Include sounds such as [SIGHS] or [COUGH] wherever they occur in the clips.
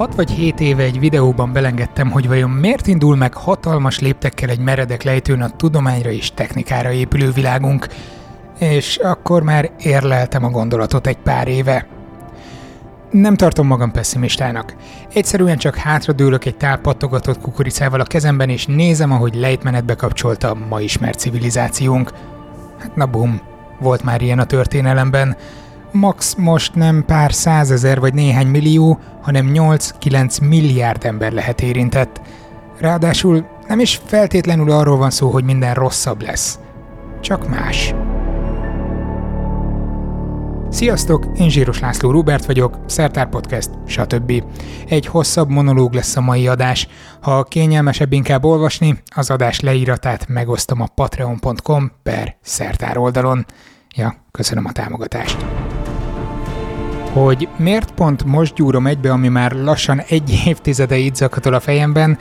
6 vagy 7 éve egy videóban belengedtem, hogy vajon miért indul meg hatalmas léptekkel egy meredek lejtőn a tudományra és technikára épülő világunk, és akkor már érleltem a gondolatot egy pár éve. Nem tartom magam pessimistának. Egyszerűen csak hátradőlök egy tál pattogatott kukoricával a kezemben, és nézem, ahogy lejtmenetbe kapcsolta a ma ismert civilizációnk. Hát na bum, volt már ilyen a történelemben. Max most nem pár százezer vagy néhány millió, hanem 8-9 milliárd ember lehet érintett. Ráadásul nem is feltétlenül arról van szó, hogy minden rosszabb lesz. Csak más. Sziasztok, én Zsíros László Robert vagyok, Szertár Podcast, stb. Egy hosszabb monológ lesz a mai adás. Ha kényelmesebb inkább olvasni, az adás leíratát megosztom a patreon.com per Szertár oldalon. Ja, köszönöm a támogatást. Hogy miért pont most gyúrom egybe, ami már lassan egy [LAUGHS] évtizede így zakatol a fejemben,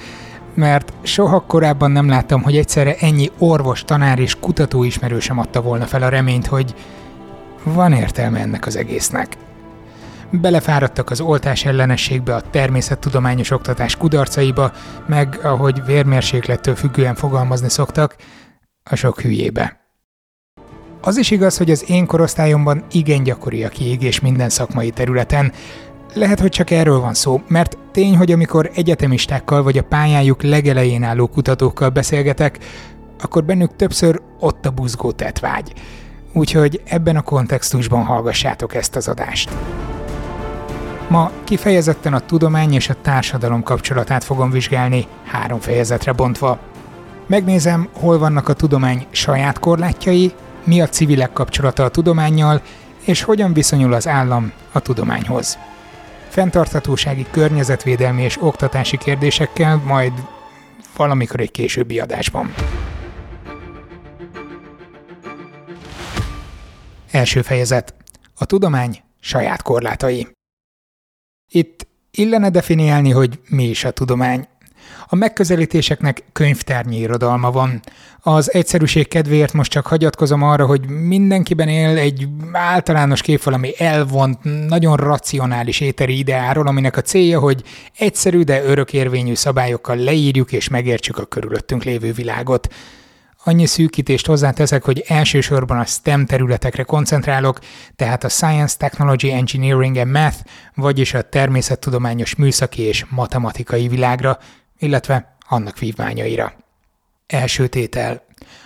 mert soha korábban nem láttam, hogy egyszerre ennyi orvos, tanár és kutató ismerősem adta volna fel a reményt, hogy van értelme ennek az egésznek. Belefáradtak az oltás ellenességbe, a természettudományos oktatás kudarcaiba, meg, ahogy vérmérséklettől függően fogalmazni szoktak, a sok hülyébe. Az is igaz, hogy az én korosztályomban igen gyakori a kiégés minden szakmai területen. Lehet, hogy csak erről van szó, mert tény, hogy amikor egyetemistákkal vagy a pályájuk legelején álló kutatókkal beszélgetek, akkor bennük többször ott a buzgó tetvágy. Úgyhogy ebben a kontextusban hallgassátok ezt az adást. Ma kifejezetten a tudomány és a társadalom kapcsolatát fogom vizsgálni, három fejezetre bontva. Megnézem, hol vannak a tudomány saját korlátjai, mi a civilek kapcsolata a tudományjal, és hogyan viszonyul az állam a tudományhoz. Fentarthatósági, környezetvédelmi és oktatási kérdésekkel majd valamikor egy későbbi adásban. Első fejezet. A tudomány saját korlátai. Itt illene definiálni, hogy mi is a tudomány. A megközelítéseknek könyvtárnyi irodalma van. Az egyszerűség kedvéért most csak hagyatkozom arra, hogy mindenkiben él egy általános kép valami elvont, nagyon racionális éteri ideáról, aminek a célja, hogy egyszerű, de örökérvényű szabályokkal leírjuk és megértsük a körülöttünk lévő világot. Annyi szűkítést hozzáteszek, hogy elsősorban a STEM területekre koncentrálok, tehát a Science, Technology, Engineering and Math, vagyis a természettudományos műszaki és matematikai világra, illetve annak vívmányaira. Első tétel.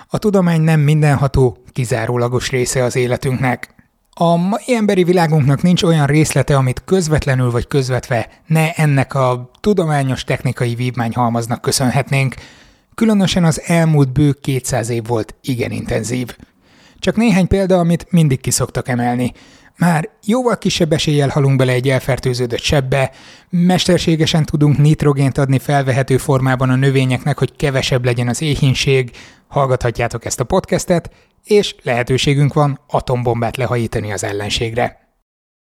A tudomány nem mindenható, kizárólagos része az életünknek. A mai emberi világunknak nincs olyan részlete, amit közvetlenül vagy közvetve ne ennek a tudományos technikai vívmányhalmaznak köszönhetnénk, Különösen az elmúlt bő 200 év volt igen intenzív. Csak néhány példa, amit mindig kiszoktak emelni. Már jóval kisebb eséllyel halunk bele egy elfertőződött sebbe, mesterségesen tudunk nitrogént adni felvehető formában a növényeknek, hogy kevesebb legyen az éhínség, hallgathatjátok ezt a podcastet, és lehetőségünk van atombombát lehajítani az ellenségre.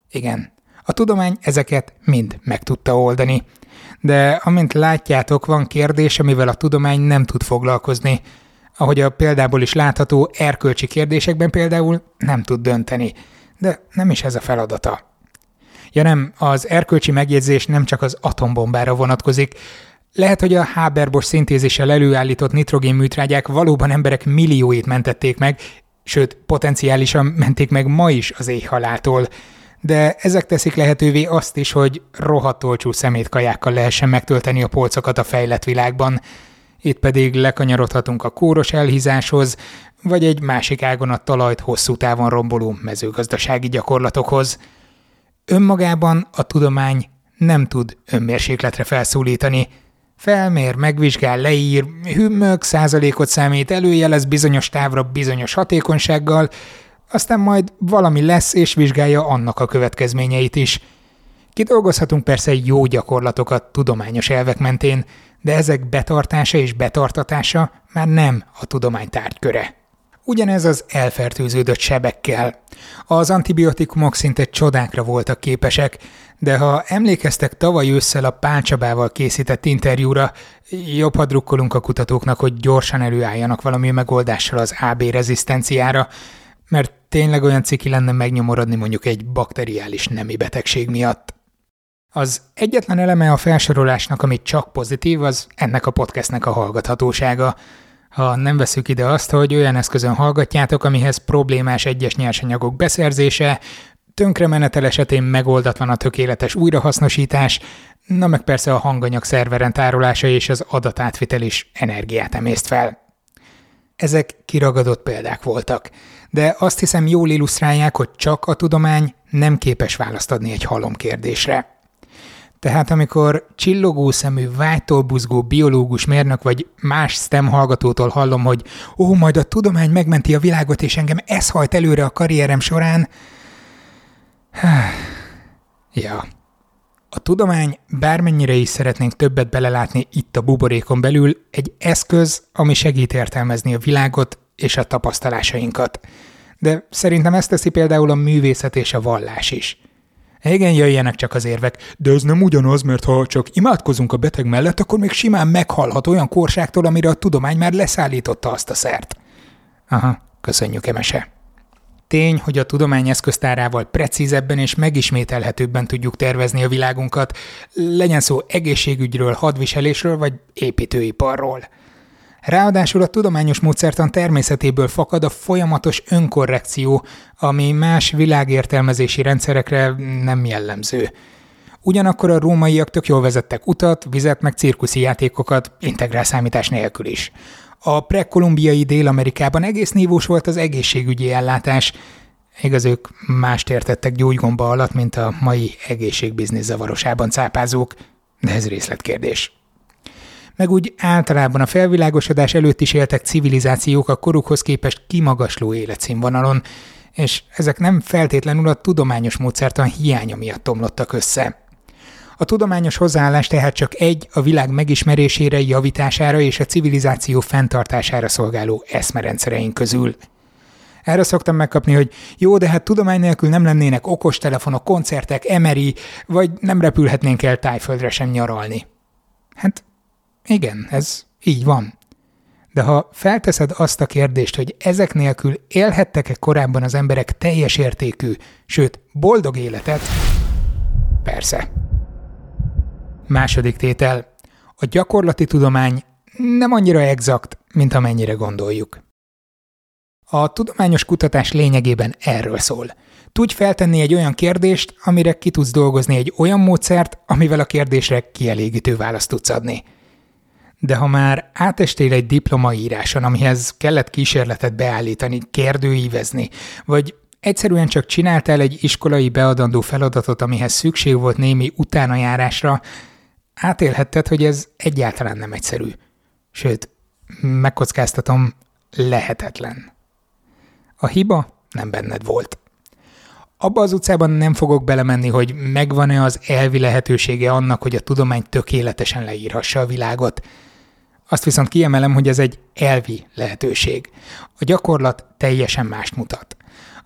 Igen, a tudomány ezeket mind meg tudta oldani de amint látjátok, van kérdés, amivel a tudomány nem tud foglalkozni. Ahogy a példából is látható, erkölcsi kérdésekben például nem tud dönteni. De nem is ez a feladata. Ja nem, az erkölcsi megjegyzés nem csak az atombombára vonatkozik. Lehet, hogy a Haber-Bosch szintézéssel előállított nitrogén műtrágyák valóban emberek millióit mentették meg, sőt, potenciálisan menték meg ma is az éjhaláltól de ezek teszik lehetővé azt is, hogy rohadt olcsó szemétkajákkal lehessen megtölteni a polcokat a fejlett világban. Itt pedig lekanyarodhatunk a kóros elhízáshoz, vagy egy másik ágon a talajt hosszú távon romboló mezőgazdasági gyakorlatokhoz. Önmagában a tudomány nem tud önmérsékletre felszólítani. Felmér, megvizsgál, leír, hümmög, százalékot számít, előjelez bizonyos távra bizonyos hatékonysággal, aztán majd valami lesz és vizsgálja annak a következményeit is. Kidolgozhatunk persze jó gyakorlatokat tudományos elvek mentén, de ezek betartása és betartatása már nem a tudomány tárgyköre. Ugyanez az elfertőződött sebekkel. Az antibiotikumok szinte csodákra voltak képesek, de ha emlékeztek tavaly ősszel a Pálcsabával készített interjúra, jobb ha drukkolunk a kutatóknak, hogy gyorsan előálljanak valami megoldással az AB rezisztenciára, mert tényleg olyan ciki lenne megnyomorodni mondjuk egy bakteriális nemi betegség miatt. Az egyetlen eleme a felsorolásnak, ami csak pozitív, az ennek a podcastnek a hallgathatósága. Ha nem veszük ide azt, hogy olyan eszközön hallgatjátok, amihez problémás egyes nyersanyagok beszerzése, tönkremenetel esetén megoldatlan a tökéletes újrahasznosítás, na meg persze a hanganyag szerveren tárolása és az adatátvitel is energiát emészt fel. Ezek kiragadott példák voltak, de azt hiszem jól illusztrálják, hogy csak a tudomány nem képes választ adni egy halom kérdésre. Tehát amikor csillogó szemű, vágytól buzgó biológus mérnök vagy más STEM hallgatótól hallom, hogy ó, majd a tudomány megmenti a világot, és engem ez hajt előre a karrierem során, [SIGHS] ja. A tudomány, bármennyire is szeretnénk többet belelátni itt a buborékon belül, egy eszköz, ami segít értelmezni a világot és a tapasztalásainkat. De szerintem ezt teszi például a művészet és a vallás is. Igen, jöjjenek csak az érvek, de ez nem ugyanaz, mert ha csak imádkozunk a beteg mellett, akkor még simán meghalhat olyan korságtól, amire a tudomány már leszállította azt a szert. Aha, köszönjük, Emese. Tény, hogy a tudomány eszköztárával precízebben és megismételhetőbben tudjuk tervezni a világunkat, legyen szó egészségügyről, hadviselésről vagy építőiparról. Ráadásul a tudományos módszertan természetéből fakad a folyamatos önkorrekció, ami más világértelmezési rendszerekre nem jellemző. Ugyanakkor a rómaiak tök jól vezettek utat, vizet meg cirkuszi játékokat, integrál számítás nélkül is. A prekolumbiai Dél-Amerikában egész nívós volt az egészségügyi ellátás, Igaz, ők mást értettek gyógygomba alatt, mint a mai egészségbiznisz zavarosában cápázók, de ez részletkérdés. Meg úgy általában a felvilágosodás előtt is éltek civilizációk a korukhoz képest kimagasló életszínvonalon, és ezek nem feltétlenül a tudományos módszertan hiánya miatt omlottak össze. A tudományos hozzáállás tehát csak egy a világ megismerésére, javítására és a civilizáció fenntartására szolgáló eszmerendszereink közül. Erre szoktam megkapni, hogy jó, de hát tudomány nélkül nem lennének okostelefonok, koncertek, emeri, vagy nem repülhetnénk el tájföldre sem nyaralni. Hát igen, ez így van. De ha felteszed azt a kérdést, hogy ezek nélkül élhettek-e korábban az emberek teljes értékű, sőt, boldog életet, persze. Második tétel. A gyakorlati tudomány nem annyira exakt, mint amennyire gondoljuk. A tudományos kutatás lényegében erről szól. Tudj feltenni egy olyan kérdést, amire ki tudsz dolgozni egy olyan módszert, amivel a kérdésre kielégítő választ tudsz adni. De ha már átestél egy diplomaíráson, amihez kellett kísérletet beállítani, kérdőívezni, vagy egyszerűen csak csináltál egy iskolai beadandó feladatot, amihez szükség volt némi utánajárásra, átélhetted, hogy ez egyáltalán nem egyszerű. Sőt, megkockáztatom, lehetetlen. A hiba nem benned volt. Abba az utcában nem fogok belemenni, hogy megvan-e az elvi lehetősége annak, hogy a tudomány tökéletesen leírhassa a világot. Azt viszont kiemelem, hogy ez egy elvi lehetőség. A gyakorlat teljesen mást mutat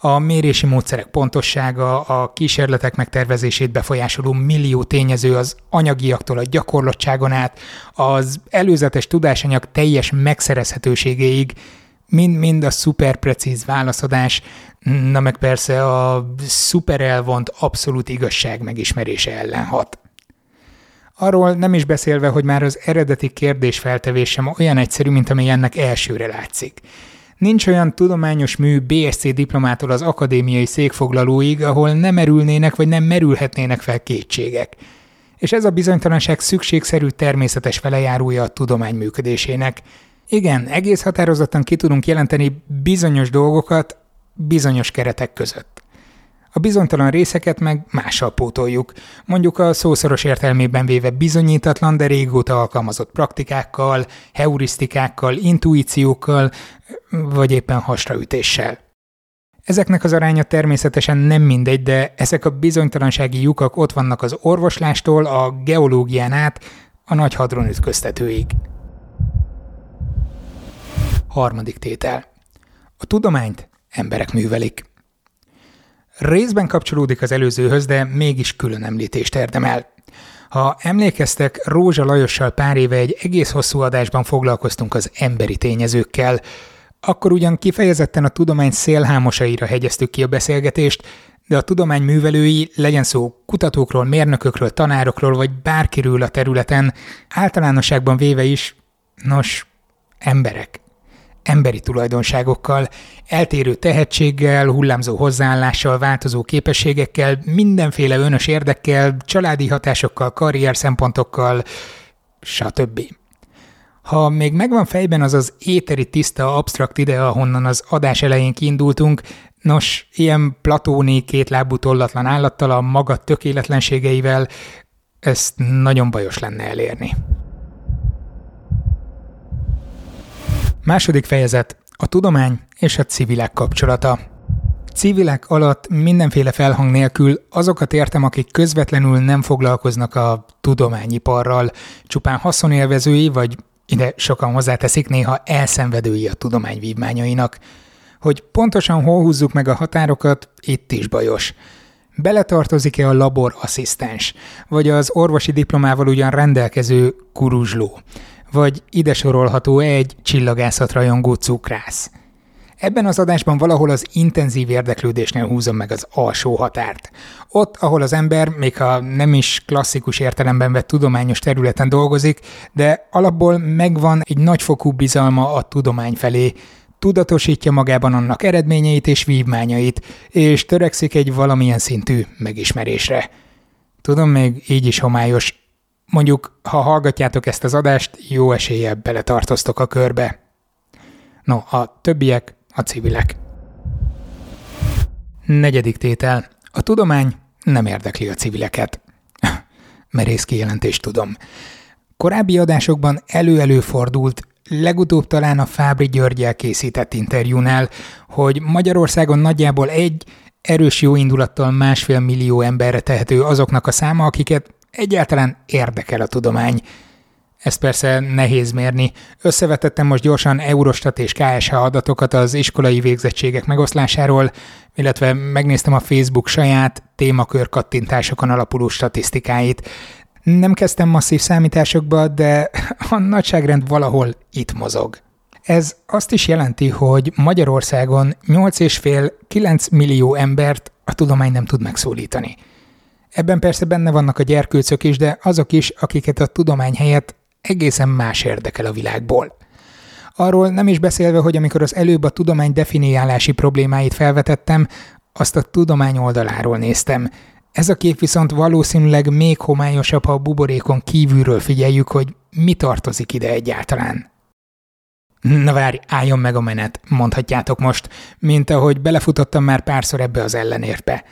a mérési módszerek pontossága, a kísérletek megtervezését befolyásoló millió tényező az anyagiaktól a gyakorlottságon át, az előzetes tudásanyag teljes megszerezhetőségéig, mind-mind a szuperprecíz válaszadás, na meg persze a szuper elvont abszolút igazság megismerése ellen hat. Arról nem is beszélve, hogy már az eredeti kérdés feltevésem olyan egyszerű, mint ami ennek elsőre látszik. Nincs olyan tudományos mű BSC diplomától az akadémiai székfoglalóig, ahol nem merülnének vagy nem merülhetnének fel kétségek. És ez a bizonytalanság szükségszerű természetes velejárója a tudomány működésének. Igen, egész határozottan ki tudunk jelenteni bizonyos dolgokat bizonyos keretek között. A bizonytalan részeket meg mással pótoljuk, mondjuk a szószoros értelmében véve bizonyítatlan, de régóta alkalmazott praktikákkal, heurisztikákkal, intuíciókkal, vagy éppen hasraütéssel. Ezeknek az aránya természetesen nem mindegy, de ezek a bizonytalansági lyukak ott vannak az orvoslástól a geológián át a nagy hadron ütköztetőig. Harmadik tétel. A tudományt emberek művelik. Részben kapcsolódik az előzőhöz, de mégis külön említést érdemel. Ha emlékeztek, Rózsa Lajossal pár éve egy egész hosszú adásban foglalkoztunk az emberi tényezőkkel, akkor ugyan kifejezetten a tudomány szélhámosaira hegyeztük ki a beszélgetést, de a tudomány művelői, legyen szó kutatókról, mérnökökről, tanárokról, vagy bárkiről a területen, általánosságban véve is, nos, emberek emberi tulajdonságokkal, eltérő tehetséggel, hullámzó hozzáállással, változó képességekkel, mindenféle önös érdekkel, családi hatásokkal, karrier szempontokkal, stb. Ha még megvan fejben az az éteri tiszta, absztrakt ide, ahonnan az adás elején kiindultunk, nos, ilyen platóni, kétlábú tollatlan állattal, a maga tökéletlenségeivel, ezt nagyon bajos lenne elérni. Második fejezet. A tudomány és a civilek kapcsolata. Civilek alatt mindenféle felhang nélkül azokat értem, akik közvetlenül nem foglalkoznak a tudományiparral, csupán haszonélvezői, vagy ide sokan hozzáteszik néha elszenvedői a tudomány vívmányainak. Hogy pontosan hol húzzuk meg a határokat, itt is bajos. Beletartozik-e a laborasszisztens, vagy az orvosi diplomával ugyan rendelkező kuruzsló? Vagy ide sorolható egy csillagászatrajongó cukrász. Ebben az adásban valahol az intenzív érdeklődésnél húzom meg az alsó határt. Ott, ahol az ember, még ha nem is klasszikus értelemben vett tudományos területen dolgozik, de alapból megvan egy nagyfokú bizalma a tudomány felé, tudatosítja magában annak eredményeit és vívmányait, és törekszik egy valamilyen szintű megismerésre. Tudom, még így is homályos, Mondjuk, ha hallgatjátok ezt az adást, jó eséllyel beletartoztok a körbe. No, a többiek a civilek. Negyedik tétel. A tudomány nem érdekli a civileket. [LAUGHS] Merész kijelentést tudom. Korábbi adásokban elő-elő fordult, legutóbb talán a Fábri Györgyel készített interjúnál, hogy Magyarországon nagyjából egy erős jó indulattal másfél millió emberre tehető azoknak a száma, akiket egyáltalán érdekel a tudomány. Ezt persze nehéz mérni. Összevetettem most gyorsan Eurostat és KSH adatokat az iskolai végzettségek megoszlásáról, illetve megnéztem a Facebook saját témakör kattintásokon alapuló statisztikáit. Nem kezdtem masszív számításokba, de a nagyságrend valahol itt mozog. Ez azt is jelenti, hogy Magyarországon 8,5-9 millió embert a tudomány nem tud megszólítani – Ebben persze benne vannak a gyerkőcök is, de azok is, akiket a tudomány helyett egészen más érdekel a világból. Arról nem is beszélve, hogy amikor az előbb a tudomány definiálási problémáit felvetettem, azt a tudomány oldaláról néztem. Ez a kép viszont valószínűleg még homályosabb, ha a buborékon kívülről figyeljük, hogy mi tartozik ide egyáltalán. Na várj, álljon meg a menet, mondhatjátok most, mint ahogy belefutottam már párszor ebbe az ellenérbe.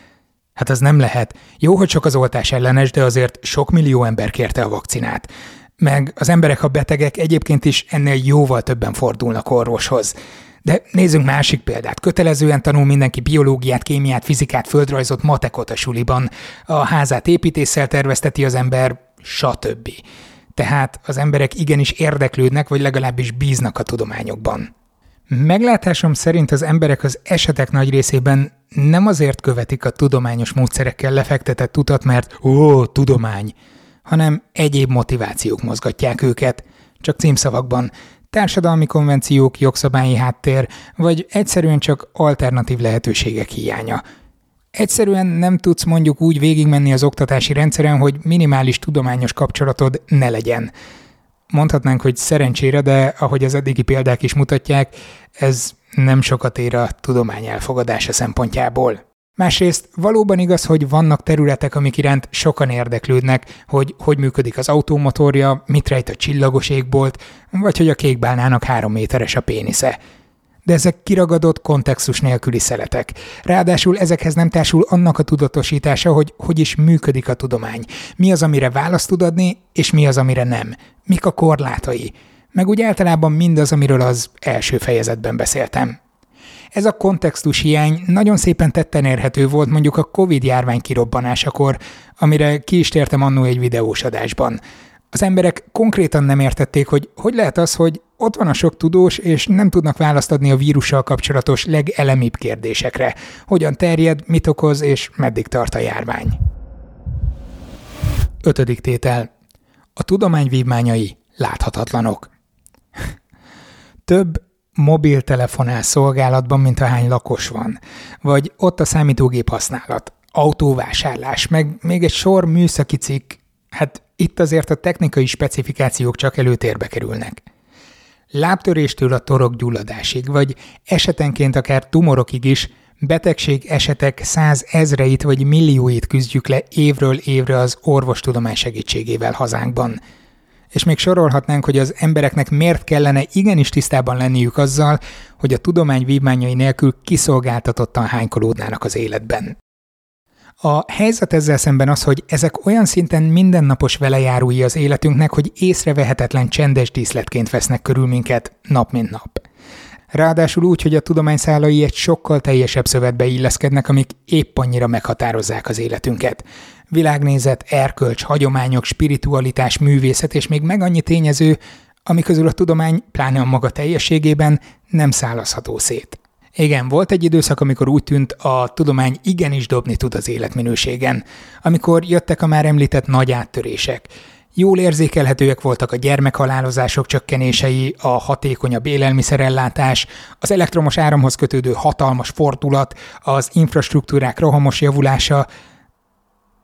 Hát az nem lehet. Jó, hogy sok az oltás ellenes, de azért sok millió ember kérte a vakcinát. Meg az emberek, ha betegek, egyébként is ennél jóval többen fordulnak orvoshoz. De nézzünk másik példát. Kötelezően tanul mindenki biológiát, kémiát, fizikát, földrajzot, matekot a suliban. A házát építéssel tervezteti az ember, stb. Tehát az emberek igenis érdeklődnek, vagy legalábbis bíznak a tudományokban. Meglátásom szerint az emberek az esetek nagy részében nem azért követik a tudományos módszerekkel lefektetett utat, mert ó, tudomány, hanem egyéb motivációk mozgatják őket, csak címszavakban, társadalmi konvenciók, jogszabályi háttér, vagy egyszerűen csak alternatív lehetőségek hiánya. Egyszerűen nem tudsz mondjuk úgy végigmenni az oktatási rendszeren, hogy minimális tudományos kapcsolatod ne legyen. Mondhatnánk, hogy szerencsére, de ahogy az eddigi példák is mutatják, ez nem sokat ér a tudomány elfogadása szempontjából. Másrészt valóban igaz, hogy vannak területek, amik iránt sokan érdeklődnek, hogy hogy működik az autómotorja, mit rejt a csillagos égbolt, vagy hogy a kékbálnának három méteres a pénisze. De ezek kiragadott, kontextus nélküli szeletek. Ráadásul ezekhez nem társul annak a tudatosítása, hogy hogy is működik a tudomány. Mi az, amire választ tud adni, és mi az, amire nem. Mik a korlátai meg úgy általában mindaz, amiről az első fejezetben beszéltem. Ez a kontextus hiány nagyon szépen tetten érhető volt mondjuk a Covid járvány kirobbanásakor, amire ki is tértem annó egy videós adásban. Az emberek konkrétan nem értették, hogy hogy lehet az, hogy ott van a sok tudós, és nem tudnak választ adni a vírussal kapcsolatos legelemibb kérdésekre. Hogyan terjed, mit okoz, és meddig tart a járvány. Ötödik tétel. A tudomány vívmányai láthatatlanok. [LAUGHS] Több, mobiltelefonál szolgálatban, mint ahány lakos van, vagy ott a számítógép használat, autóvásárlás, meg még egy sor műszaki cikk, hát itt azért a technikai specifikációk csak előtérbe kerülnek. Lábtöréstől a torok gyulladásig, vagy esetenként akár tumorokig is betegség esetek százezreit vagy millióit küzdjük le évről évre az orvostudomány segítségével hazánkban – és még sorolhatnánk, hogy az embereknek miért kellene igenis tisztában lenniük azzal, hogy a tudomány vívmányai nélkül kiszolgáltatottan hánykolódnának az életben. A helyzet ezzel szemben az, hogy ezek olyan szinten mindennapos velejárói az életünknek, hogy észrevehetetlen csendes díszletként vesznek körül minket nap mint nap. Ráadásul úgy, hogy a tudomány szálai egy sokkal teljesebb szövetbe illeszkednek, amik épp annyira meghatározzák az életünket világnézet, erkölcs, hagyományok, spiritualitás, művészet és még meg annyi tényező, ami közül a tudomány, pláne a maga teljességében nem szálazható szét. Igen, volt egy időszak, amikor úgy tűnt, a tudomány igenis dobni tud az életminőségen, amikor jöttek a már említett nagy áttörések. Jól érzékelhetőek voltak a gyermekhalálozások csökkenései, a hatékonyabb élelmiszerellátás, az elektromos áramhoz kötődő hatalmas fordulat, az infrastruktúrák rohamos javulása,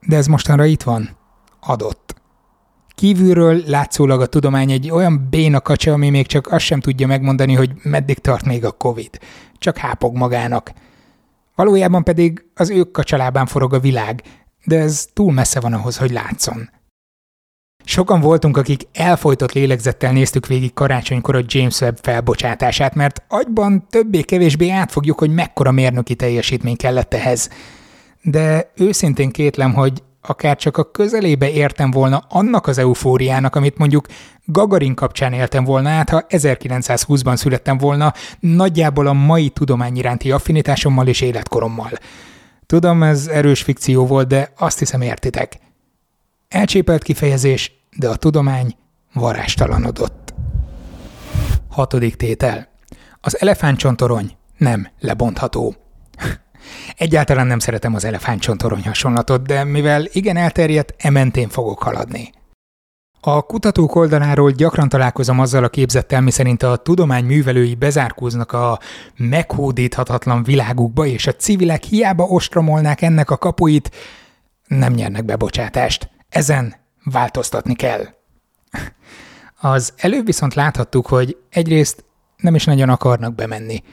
de ez mostanra itt van. Adott. Kívülről látszólag a tudomány egy olyan béna kacsa, ami még csak azt sem tudja megmondani, hogy meddig tart még a Covid. Csak hápog magának. Valójában pedig az ők kacsalábán forog a világ, de ez túl messze van ahhoz, hogy látszon. Sokan voltunk, akik elfolytott lélegzettel néztük végig karácsonykor a James Webb felbocsátását, mert agyban többé-kevésbé átfogjuk, hogy mekkora mérnöki teljesítmény kellett ehhez – de őszintén kétlem, hogy akár csak a közelébe értem volna annak az eufóriának, amit mondjuk Gagarin kapcsán éltem volna át, ha 1920-ban születtem volna, nagyjából a mai tudomány iránti affinitásommal és életkorommal. Tudom, ez erős fikció volt, de azt hiszem értitek. Elcsépelt kifejezés, de a tudomány varástalanodott. Hatodik tétel. Az elefántcsontorony nem lebontható. Egyáltalán nem szeretem az elefántcsontorony hasonlatot, de mivel igen elterjedt, ementén fogok haladni. A kutatók oldaláról gyakran találkozom azzal a képzettel, miszerint a tudomány művelői bezárkóznak a meghódíthatatlan világukba, és a civilek hiába ostromolnák ennek a kapuit, nem nyernek bebocsátást. Ezen változtatni kell. Az előbb viszont láthattuk, hogy egyrészt nem is nagyon akarnak bemenni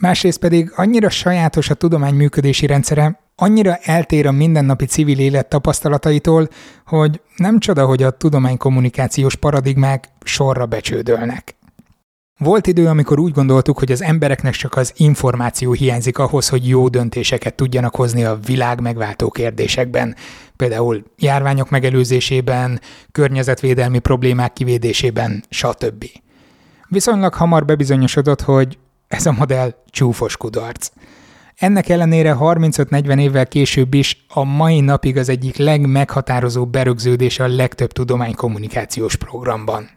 másrészt pedig annyira sajátos a tudomány működési rendszere, annyira eltér a mindennapi civil élet tapasztalataitól, hogy nem csoda, hogy a tudománykommunikációs paradigmák sorra becsődölnek. Volt idő, amikor úgy gondoltuk, hogy az embereknek csak az információ hiányzik ahhoz, hogy jó döntéseket tudjanak hozni a világ megváltó kérdésekben, például járványok megelőzésében, környezetvédelmi problémák kivédésében, stb. Viszonylag hamar bebizonyosodott, hogy ez a modell csúfos kudarc. Ennek ellenére 35-40 évvel később is a mai napig az egyik legmeghatározóbb berögződése a legtöbb tudománykommunikációs programban.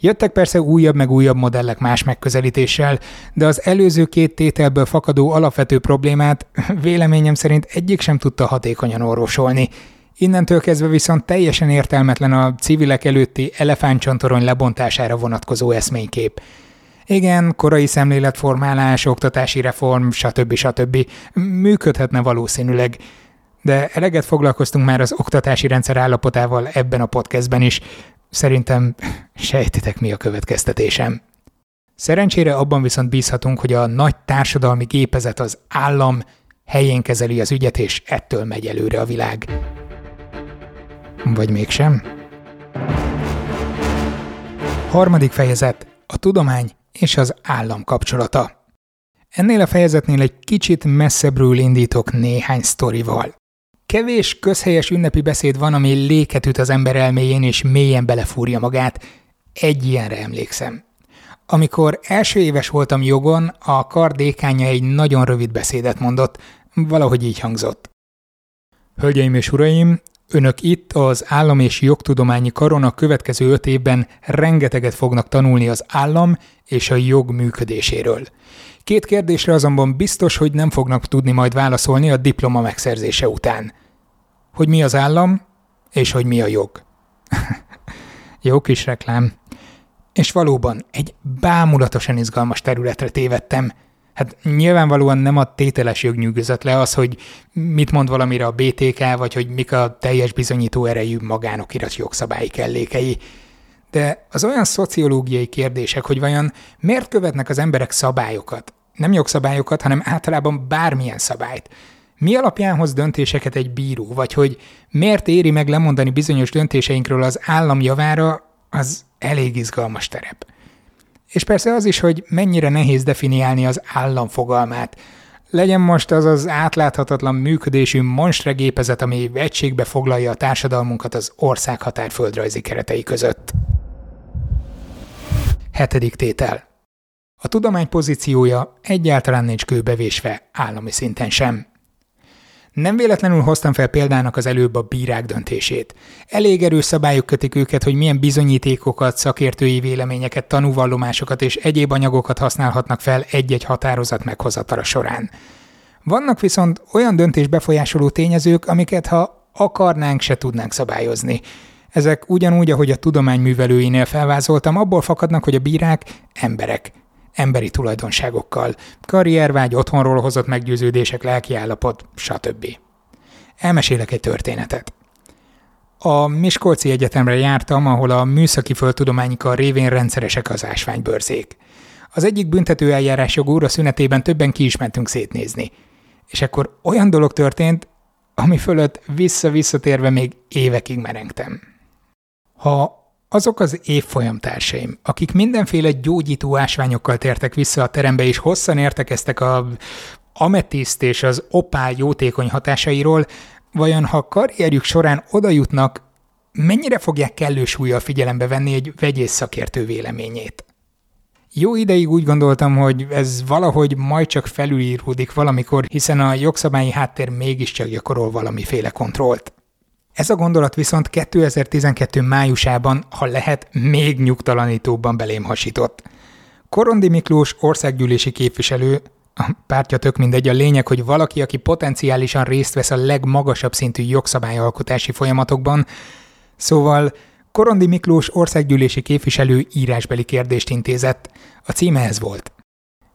Jöttek persze újabb meg újabb modellek más megközelítéssel, de az előző két tételből fakadó alapvető problémát [LAUGHS] véleményem szerint egyik sem tudta hatékonyan orvosolni. Innentől kezdve viszont teljesen értelmetlen a civilek előtti elefántcsontorony lebontására vonatkozó eszménykép – igen, korai szemléletformálás, oktatási reform, stb. stb. működhetne valószínűleg, de eleget foglalkoztunk már az oktatási rendszer állapotával ebben a podcastben is. Szerintem sejtitek mi a következtetésem. Szerencsére abban viszont bízhatunk, hogy a nagy társadalmi gépezet az állam helyén kezeli az ügyet, és ettől megy előre a világ. Vagy mégsem? Harmadik fejezet. A tudomány és az állam kapcsolata. Ennél a fejezetnél egy kicsit messzebbről indítok néhány sztorival. Kevés közhelyes ünnepi beszéd van, ami léket üt az ember elméjén és mélyen belefúrja magát. Egy ilyenre emlékszem. Amikor első éves voltam jogon, a kar dékánya egy nagyon rövid beszédet mondott, valahogy így hangzott. Hölgyeim és uraim, Önök itt az állam és jogtudományi karon a következő öt évben rengeteget fognak tanulni az állam és a jog működéséről. Két kérdésre azonban biztos, hogy nem fognak tudni majd válaszolni a diploma megszerzése után. Hogy mi az állam, és hogy mi a jog. [LAUGHS] Jó kis reklám. És valóban egy bámulatosan izgalmas területre tévedtem. Hát nyilvánvalóan nem a tételes jog nyűgözött le az, hogy mit mond valamire a BTK, vagy hogy mik a teljes bizonyító erejű magánokirat jogszabályi kellékei. De az olyan szociológiai kérdések, hogy vajon miért követnek az emberek szabályokat, nem jogszabályokat, hanem általában bármilyen szabályt. Mi alapján hoz döntéseket egy bíró, vagy hogy miért éri meg lemondani bizonyos döntéseinkről az állam javára, az elég izgalmas terep. És persze az is, hogy mennyire nehéz definiálni az állam fogalmát. Legyen most az az átláthatatlan működésű monstregépezet, ami egységbe foglalja a társadalmunkat az ország határföldrajzi keretei között. Hetedik tétel. A tudomány pozíciója egyáltalán nincs kőbevésve állami szinten sem. Nem véletlenül hoztam fel példának az előbb a bírák döntését. Elég erős szabályok kötik őket, hogy milyen bizonyítékokat, szakértői véleményeket, tanúvallomásokat és egyéb anyagokat használhatnak fel egy-egy határozat meghozatala során. Vannak viszont olyan döntés befolyásoló tényezők, amiket ha akarnánk, se tudnánk szabályozni. Ezek ugyanúgy, ahogy a tudomány művelőinél felvázoltam, abból fakadnak, hogy a bírák emberek, emberi tulajdonságokkal, karriervágy, otthonról hozott meggyőződések, lelkiállapot, stb. Elmesélek egy történetet. A Miskolci Egyetemre jártam, ahol a műszaki földtudományi révén rendszeresek az ásványbőrzék. Az egyik büntető eljárás jogúra szünetében többen ki is mentünk szétnézni. És akkor olyan dolog történt, ami fölött vissza-visszatérve még évekig merengtem. Ha azok az évfolyamtársaim, akik mindenféle gyógyító ásványokkal tértek vissza a terembe, és hosszan értekeztek a ametiszt és az opál jótékony hatásairól, vajon ha karrierjük során oda jutnak, mennyire fogják kellő súlyjal figyelembe venni egy vegyész szakértő véleményét? Jó ideig úgy gondoltam, hogy ez valahogy majd csak felülíródik valamikor, hiszen a jogszabályi háttér mégiscsak gyakorol valamiféle kontrollt. Ez a gondolat viszont 2012. májusában, ha lehet, még nyugtalanítóbban belém hasított. Korondi Miklós országgyűlési képviselő, a pártja tök mindegy, a lényeg, hogy valaki, aki potenciálisan részt vesz a legmagasabb szintű jogszabályalkotási folyamatokban, szóval Korondi Miklós országgyűlési képviselő írásbeli kérdést intézett. A címe ez volt.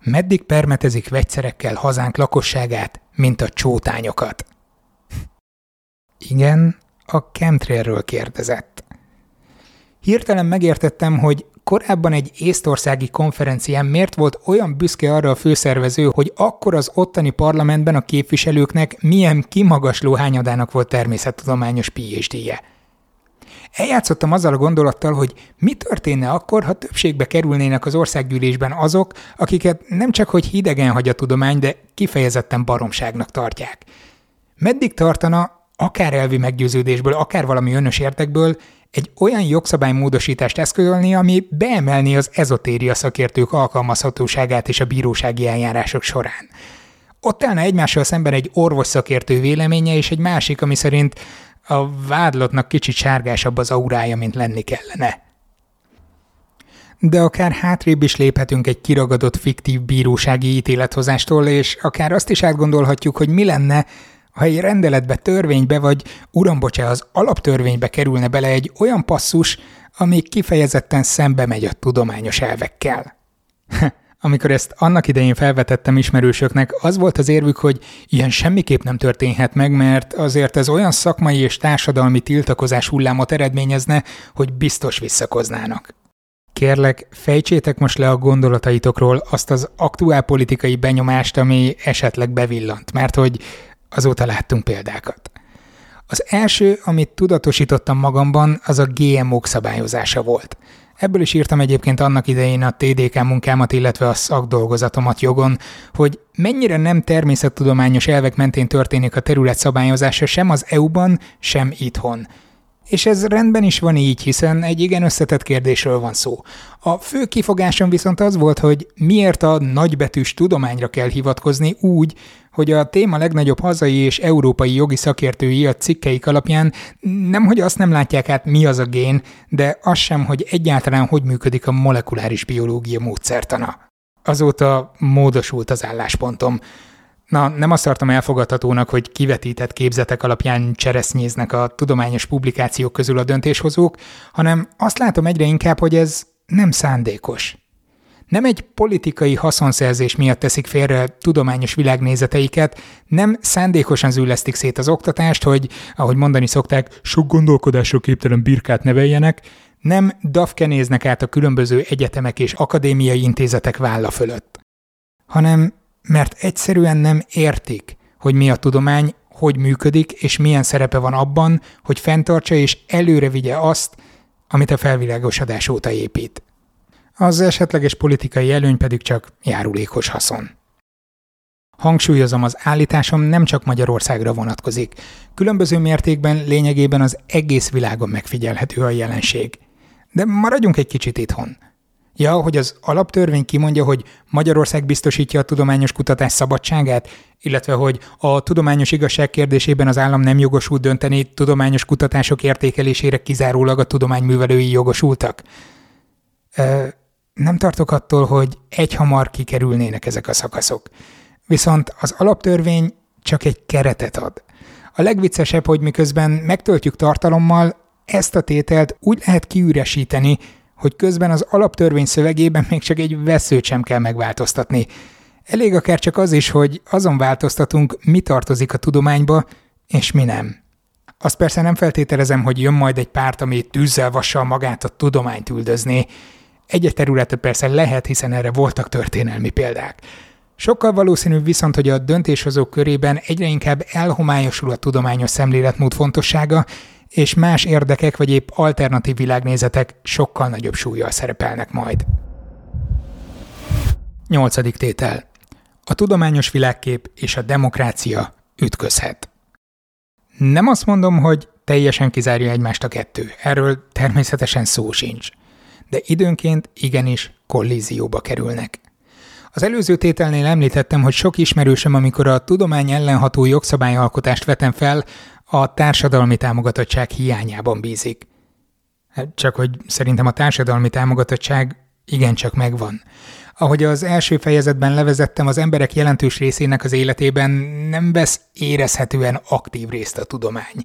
Meddig permetezik vegyszerekkel hazánk lakosságát, mint a csótányokat? Igen, a chemtrailről kérdezett. Hirtelen megértettem, hogy korábban egy észtországi konferencián miért volt olyan büszke arra a főszervező, hogy akkor az ottani parlamentben a képviselőknek milyen kimagasló hányadának volt természettudományos PhD-je. Eljátszottam azzal a gondolattal, hogy mi történne akkor, ha többségbe kerülnének az országgyűlésben azok, akiket nem csak hogy hidegen hagy a tudomány, de kifejezetten baromságnak tartják. Meddig tartana, akár elvi meggyőződésből, akár valami önös értekből egy olyan jogszabálymódosítást eszközölni, ami beemelni az ezotéria szakértők alkalmazhatóságát és a bírósági eljárások során. Ott állna egymással szemben egy orvos szakértő véleménye és egy másik, ami szerint a vádlottnak kicsit sárgásabb az aurája, mint lenni kellene. De akár hátrébb is léphetünk egy kiragadott fiktív bírósági ítélethozástól, és akár azt is átgondolhatjuk, hogy mi lenne, ha egy rendeletbe, törvénybe vagy, uram bocsá, az alaptörvénybe kerülne bele egy olyan passzus, ami kifejezetten szembe megy a tudományos elvekkel. [LAUGHS] Amikor ezt annak idején felvetettem ismerősöknek, az volt az érvük, hogy ilyen semmiképp nem történhet meg, mert azért ez olyan szakmai és társadalmi tiltakozás hullámot eredményezne, hogy biztos visszakoznának. Kérlek, fejtsétek most le a gondolataitokról azt az aktuál politikai benyomást, ami esetleg bevillant, mert hogy azóta láttunk példákat. Az első, amit tudatosítottam magamban, az a GMO-k szabályozása volt. Ebből is írtam egyébként annak idején a TDK munkámat, illetve a szakdolgozatomat jogon, hogy mennyire nem természettudományos elvek mentén történik a terület szabályozása sem az EU-ban, sem itthon. És ez rendben is van így, hiszen egy igen összetett kérdésről van szó. A fő kifogásom viszont az volt, hogy miért a nagybetűs tudományra kell hivatkozni úgy, hogy a téma legnagyobb hazai és európai jogi szakértői a cikkeik alapján nemhogy azt nem látják át, mi az a gén, de az sem, hogy egyáltalán hogy működik a molekuláris biológia módszertana. Azóta módosult az álláspontom. Na, nem azt tartom elfogadhatónak, hogy kivetített képzetek alapján cseresznyéznek a tudományos publikációk közül a döntéshozók, hanem azt látom egyre inkább, hogy ez nem szándékos. Nem egy politikai haszonszerzés miatt teszik félre tudományos világnézeteiket, nem szándékosan züllesztik szét az oktatást, hogy, ahogy mondani szokták, sok gondolkodásra képtelen birkát neveljenek, nem dafkenéznek át a különböző egyetemek és akadémiai intézetek válla fölött, hanem mert egyszerűen nem értik, hogy mi a tudomány, hogy működik, és milyen szerepe van abban, hogy fenntartsa és előre vigye azt, amit a felvilágosodás óta épít. Az esetleges politikai előny pedig csak járulékos haszon. Hangsúlyozom, az állításom nem csak Magyarországra vonatkozik. Különböző mértékben lényegében az egész világon megfigyelhető a jelenség. De maradjunk egy kicsit itthon. Ja, hogy az alaptörvény kimondja, hogy Magyarország biztosítja a tudományos kutatás szabadságát, illetve hogy a tudományos igazság kérdésében az állam nem jogosult dönteni tudományos kutatások értékelésére kizárólag a tudományművelői jogosultak. Ö, nem tartok attól, hogy egyhamar kikerülnének ezek a szakaszok. Viszont az alaptörvény csak egy keretet ad. A legviccesebb, hogy miközben megtöltjük tartalommal, ezt a tételt úgy lehet kiüresíteni, hogy közben az alaptörvény szövegében még csak egy veszőt sem kell megváltoztatni. Elég akár csak az is, hogy azon változtatunk, mi tartozik a tudományba, és mi nem. Azt persze nem feltételezem, hogy jön majd egy párt, ami tűzzel vassal magát a tudományt üldözni. Egy területet persze lehet, hiszen erre voltak történelmi példák. Sokkal valószínűbb viszont, hogy a döntéshozók körében egyre inkább elhomályosul a tudományos szemléletmód fontossága, és más érdekek vagy épp alternatív világnézetek sokkal nagyobb súlyjal szerepelnek majd. Nyolcadik tétel. A tudományos világkép és a demokrácia ütközhet. Nem azt mondom, hogy teljesen kizárja egymást a kettő, erről természetesen szó sincs. De időnként igenis kollízióba kerülnek. Az előző tételnél említettem, hogy sok ismerősöm, amikor a tudomány ellenható jogszabályalkotást vetem fel, a társadalmi támogatottság hiányában bízik. Hát csak hogy szerintem a társadalmi támogatottság igencsak megvan. Ahogy az első fejezetben levezettem, az emberek jelentős részének az életében nem vesz érezhetően aktív részt a tudomány.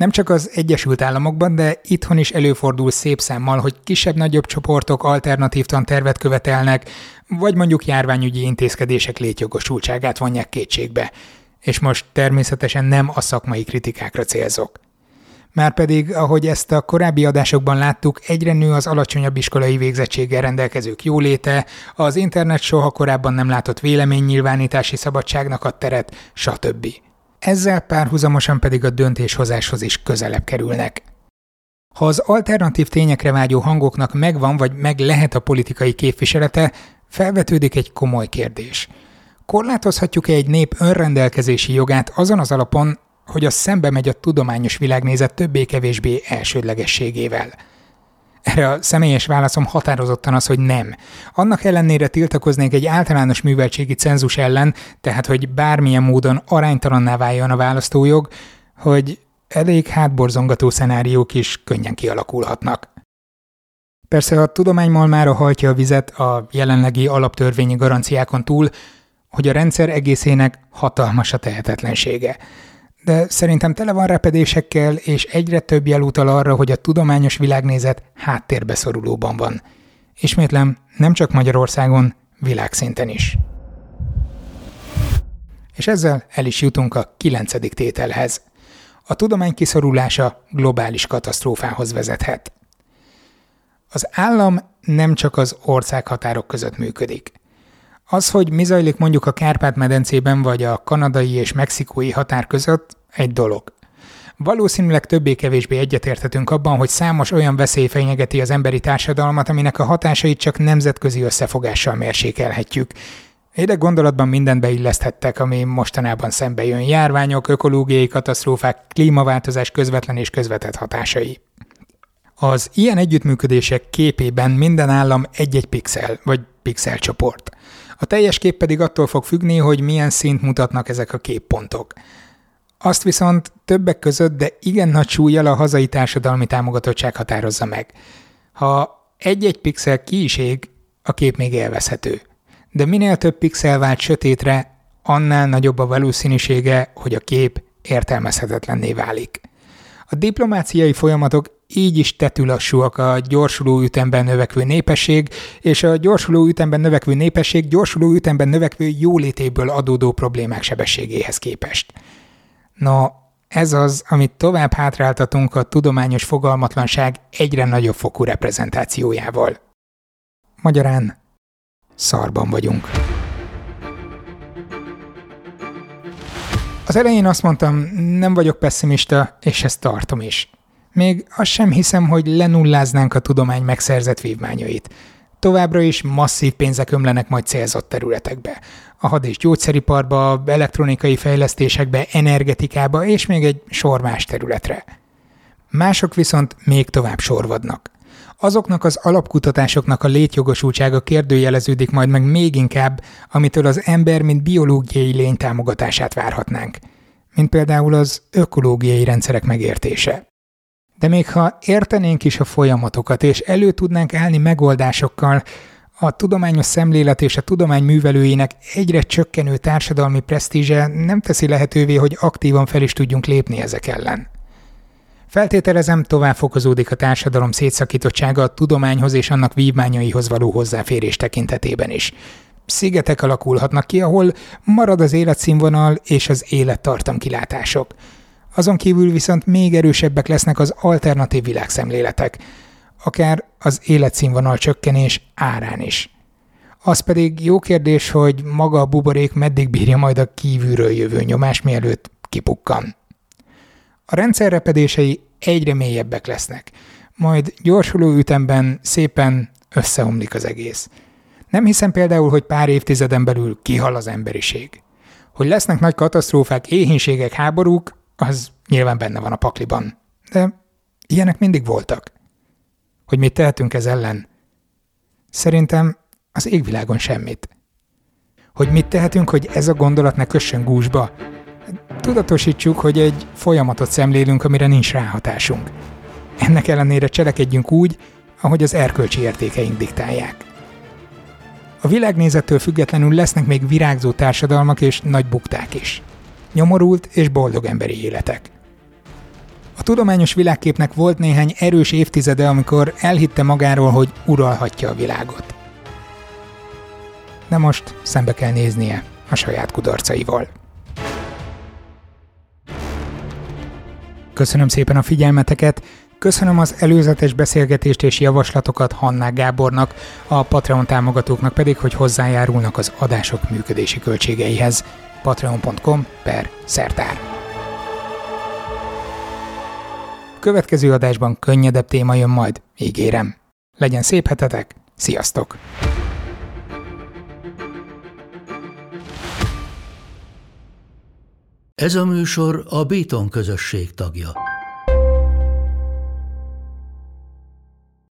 Nem csak az Egyesült Államokban, de itthon is előfordul szép számmal, hogy kisebb-nagyobb csoportok alternatív tantervet követelnek, vagy mondjuk járványügyi intézkedések létjogosultságát vonják kétségbe és most természetesen nem a szakmai kritikákra célzok. Márpedig, ahogy ezt a korábbi adásokban láttuk, egyre nő az alacsonyabb iskolai végzettséggel rendelkezők jóléte, az internet soha korábban nem látott véleménynyilvánítási szabadságnak a teret, stb. Ezzel párhuzamosan pedig a döntéshozáshoz is közelebb kerülnek. Ha az alternatív tényekre vágyó hangoknak megvan vagy meg lehet a politikai képviselete, felvetődik egy komoly kérdés – Korlátozhatjuk-e egy nép önrendelkezési jogát azon az alapon, hogy az szembe megy a tudományos világnézet többé-kevésbé elsődlegességével? Erre a személyes válaszom határozottan az, hogy nem. Annak ellenére tiltakoznék egy általános műveltségi cenzus ellen, tehát hogy bármilyen módon aránytalanná váljon a választójog, hogy elég hátborzongató szenáriók is könnyen kialakulhatnak. Persze a tudomány már hajtja a vizet a jelenlegi alaptörvényi garanciákon túl, hogy a rendszer egészének hatalmas a tehetetlensége. De szerintem tele van repedésekkel, és egyre több jel utal arra, hogy a tudományos világnézet háttérbe szorulóban van. Ismétlem, nem csak Magyarországon, világszinten is. És ezzel el is jutunk a kilencedik tételhez. A tudomány kiszorulása globális katasztrófához vezethet. Az állam nem csak az országhatárok között működik. Az, hogy mi zajlik mondjuk a Kárpát-medencében vagy a kanadai és mexikói határ között, egy dolog. Valószínűleg többé-kevésbé egyetérthetünk abban, hogy számos olyan veszély fenyegeti az emberi társadalmat, aminek a hatásait csak nemzetközi összefogással mérsékelhetjük. Ide gondolatban mindent beilleszthettek, ami mostanában szembe jön járványok, ökológiai katasztrófák, klímaváltozás közvetlen és közvetett hatásai. Az ilyen együttműködések képében minden állam egy-egy pixel, vagy pixelcsoport. A teljes kép pedig attól fog függni, hogy milyen szint mutatnak ezek a képpontok. Azt viszont többek között, de igen nagy súlyjal a hazai társadalmi támogatottság határozza meg. Ha egy-egy pixel ki is ég, a kép még élvezhető. De minél több pixel vált sötétre, annál nagyobb a valószínűsége, hogy a kép értelmezhetetlenné válik. A diplomáciai folyamatok így is tetülassúak a gyorsuló ütemben növekvő népesség, és a gyorsuló ütemben növekvő népesség gyorsuló ütemben növekvő jólétéből adódó problémák sebességéhez képest. No, ez az, amit tovább hátráltatunk a tudományos fogalmatlanság egyre nagyobb fokú reprezentációjával. Magyarán szarban vagyunk. Az elején azt mondtam, nem vagyok pessimista, és ezt tartom is. Még azt sem hiszem, hogy lenulláznánk a tudomány megszerzett vívmányait. Továbbra is masszív pénzek ömlenek majd célzott területekbe. A had- és gyógyszeriparba, elektronikai fejlesztésekbe, energetikába és még egy sor más területre. Mások viszont még tovább sorvadnak. Azoknak az alapkutatásoknak a létjogosultsága kérdőjeleződik majd meg még inkább, amitől az ember, mint biológiai lény támogatását várhatnánk, mint például az ökológiai rendszerek megértése. De még ha értenénk is a folyamatokat, és elő tudnánk állni megoldásokkal, a tudományos szemlélet és a tudomány művelőinek egyre csökkenő társadalmi presztízse nem teszi lehetővé, hogy aktívan fel is tudjunk lépni ezek ellen. Feltételezem, tovább fokozódik a társadalom szétszakítottsága a tudományhoz és annak vívmányaihoz való hozzáférés tekintetében is. Szigetek alakulhatnak ki, ahol marad az életszínvonal és az élettartam kilátások. Azon kívül viszont még erősebbek lesznek az alternatív világszemléletek, akár az életszínvonal csökkenés árán is. Az pedig jó kérdés, hogy maga a buborék meddig bírja majd a kívülről jövő nyomás, mielőtt kipukkan. A rendszer repedései egyre mélyebbek lesznek, majd gyorsuló ütemben szépen összeomlik az egész. Nem hiszem például, hogy pár évtizeden belül kihal az emberiség. Hogy lesznek nagy katasztrófák, éhínségek, háborúk, az nyilván benne van a pakliban. De ilyenek mindig voltak. Hogy mit tehetünk ez ellen? Szerintem az égvilágon semmit. Hogy mit tehetünk, hogy ez a gondolat ne kössön gúzsba, Tudatosítsuk, hogy egy folyamatot szemlélünk, amire nincs ráhatásunk. Ennek ellenére cselekedjünk úgy, ahogy az erkölcsi értékeink diktálják. A világnézettől függetlenül lesznek még virágzó társadalmak és nagy bukták is. Nyomorult és boldog emberi életek. A tudományos világképnek volt néhány erős évtizede, amikor elhitte magáról, hogy uralhatja a világot. De most szembe kell néznie a saját kudarcaival. Köszönöm szépen a figyelmeteket, Köszönöm az előzetes beszélgetést és javaslatokat Hannák Gábornak, a Patreon támogatóknak pedig, hogy hozzájárulnak az adások működési költségeihez. patreon.com per szertár. Következő adásban könnyedebb téma jön majd, ígérem. Legyen szép hetetek, sziasztok! Ez a műsor a Béton közösség tagja.